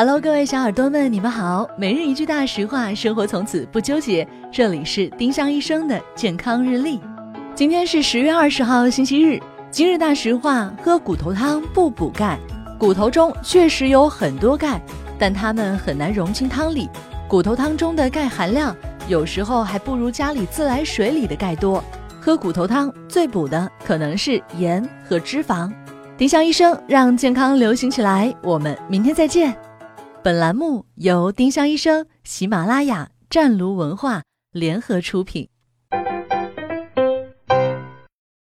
Hello，各位小耳朵们，你们好。每日一句大实话，生活从此不纠结。这里是丁香医生的健康日历。今天是十月二十号，星期日。今日大实话：喝骨头汤不补钙。骨头中确实有很多钙，但它们很难融进汤里。骨头汤中的钙含量有时候还不如家里自来水里的钙多。喝骨头汤最补的可能是盐和脂肪。丁香医生让健康流行起来。我们明天再见。本栏目由丁香医生、喜马拉雅、湛庐文化联合出品。